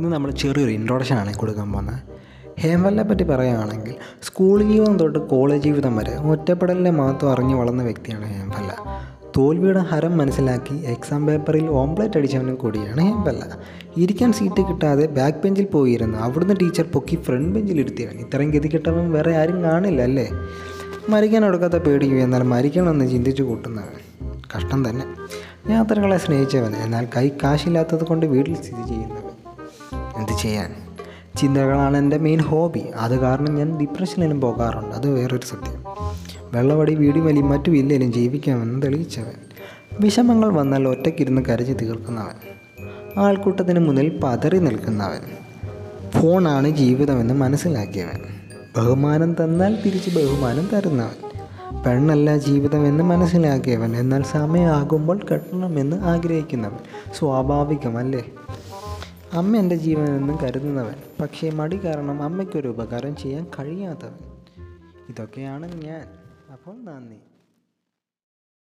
ഇന്ന് നമ്മൾ ചെറിയൊരു ഇൻട്രൊഡക്ഷൻ ആണ് കൊടുക്കാൻ പോകുന്നത്. ഹേമലിനെ പറ്റി പറയുകയാണെങ്കിൽ സ്കൂൾ ജീവിതം തൊട്ട് കോളേജ് ജീവിതം വരെ ഒറ്റപ്പെടലിനെ മാത്രം അറിഞ്ഞു വളർന്ന വ്യക്തിയാണ് ഹേംഫല്ല തോൽവിയുടെ ഹരം മനസ്സിലാക്കി എക്സാം പേപ്പറിൽ ഓംപ്ലേറ്റ് അടിച്ചവനും കൂടിയാണ് ഹേംഫല്ല ഇരിക്കാൻ സീറ്റ് കിട്ടാതെ ബാക്ക് ബെഞ്ചിൽ പോയിരുന്നു അവിടുന്ന് ടീച്ചർ പൊക്കി ഫ്രണ്ട് ബെഞ്ചിൽ ഇരുത്തിയാണ് ഇത്രയും ഗതി കിട്ടവൻ വേറെ ആരും കാണില്ല അല്ലേ? മരിക്കാൻ എടുക്കാത്ത പേടിക്കും എന്നാൽ മരിക്കണമെന്ന് ചിന്തിച്ചു കൂട്ടുന്നവൻ. കഷ്ടം തന്നെ. യാത്രകളെ സ്നേഹിച്ചവൻ എന്നാൽ കൈ കാശില്ലാത്തത് കൊണ്ട് വീട്ടിൽ സ്ഥിതി ചെയ്യുന്നവൻ. എന്ത് ചെയ്യാൻ. ചിന്തകളാണ് എന്റെ മെയിൻ ഹോബി അത് കാരണം ഞാൻ ഡിപ്രഷനിലും പോകാറുണ്ട്. അത് വേറൊരു സത്യം. വെള്ളവടി വീടി വലി മറ്റു ഇല്ലേലും ജീവിക്കാമെന്ന് തെളിയിച്ചവൻ. വിഷമങ്ങൾ വന്നാൽ ഒറ്റയ്ക്കിരുന്ന് കരഞ്ഞു തീർക്കുന്നവൻ. ആൾക്കൂട്ടത്തിന് മുന്നിൽ പതറി നിൽക്കുന്നവൻ. ഫോണാണ് ജീവിതമെന്ന് മനസ്സിലാക്കിയവൻ. ബഹുമാനം തന്നാൽ തിരിച്ച് ബഹുമാനം തരുന്നവൻ. പെണ്ണല്ല ജീവിതമെന്ന് മനസ്സിലാക്കിയവൻ. എന്നാൽ സമയമാകുമ്പോൾ കെട്ടണമെന്ന് ആഗ്രഹിക്കുന്നവൻ. സ്വാഭാവികമല്ലേ? അമ്മ എന്റെ ജീവനെന്ന് കരുതുന്നവൻ. പക്ഷേ മടി കാരണം അമ്മയ്ക്കൊരു ഉപകാരം ചെയ്യാൻ കഴിയാത്തവൻ. ഇതൊക്കെയാണ് ഞാൻ. അപ്പോൾ നന്ദി.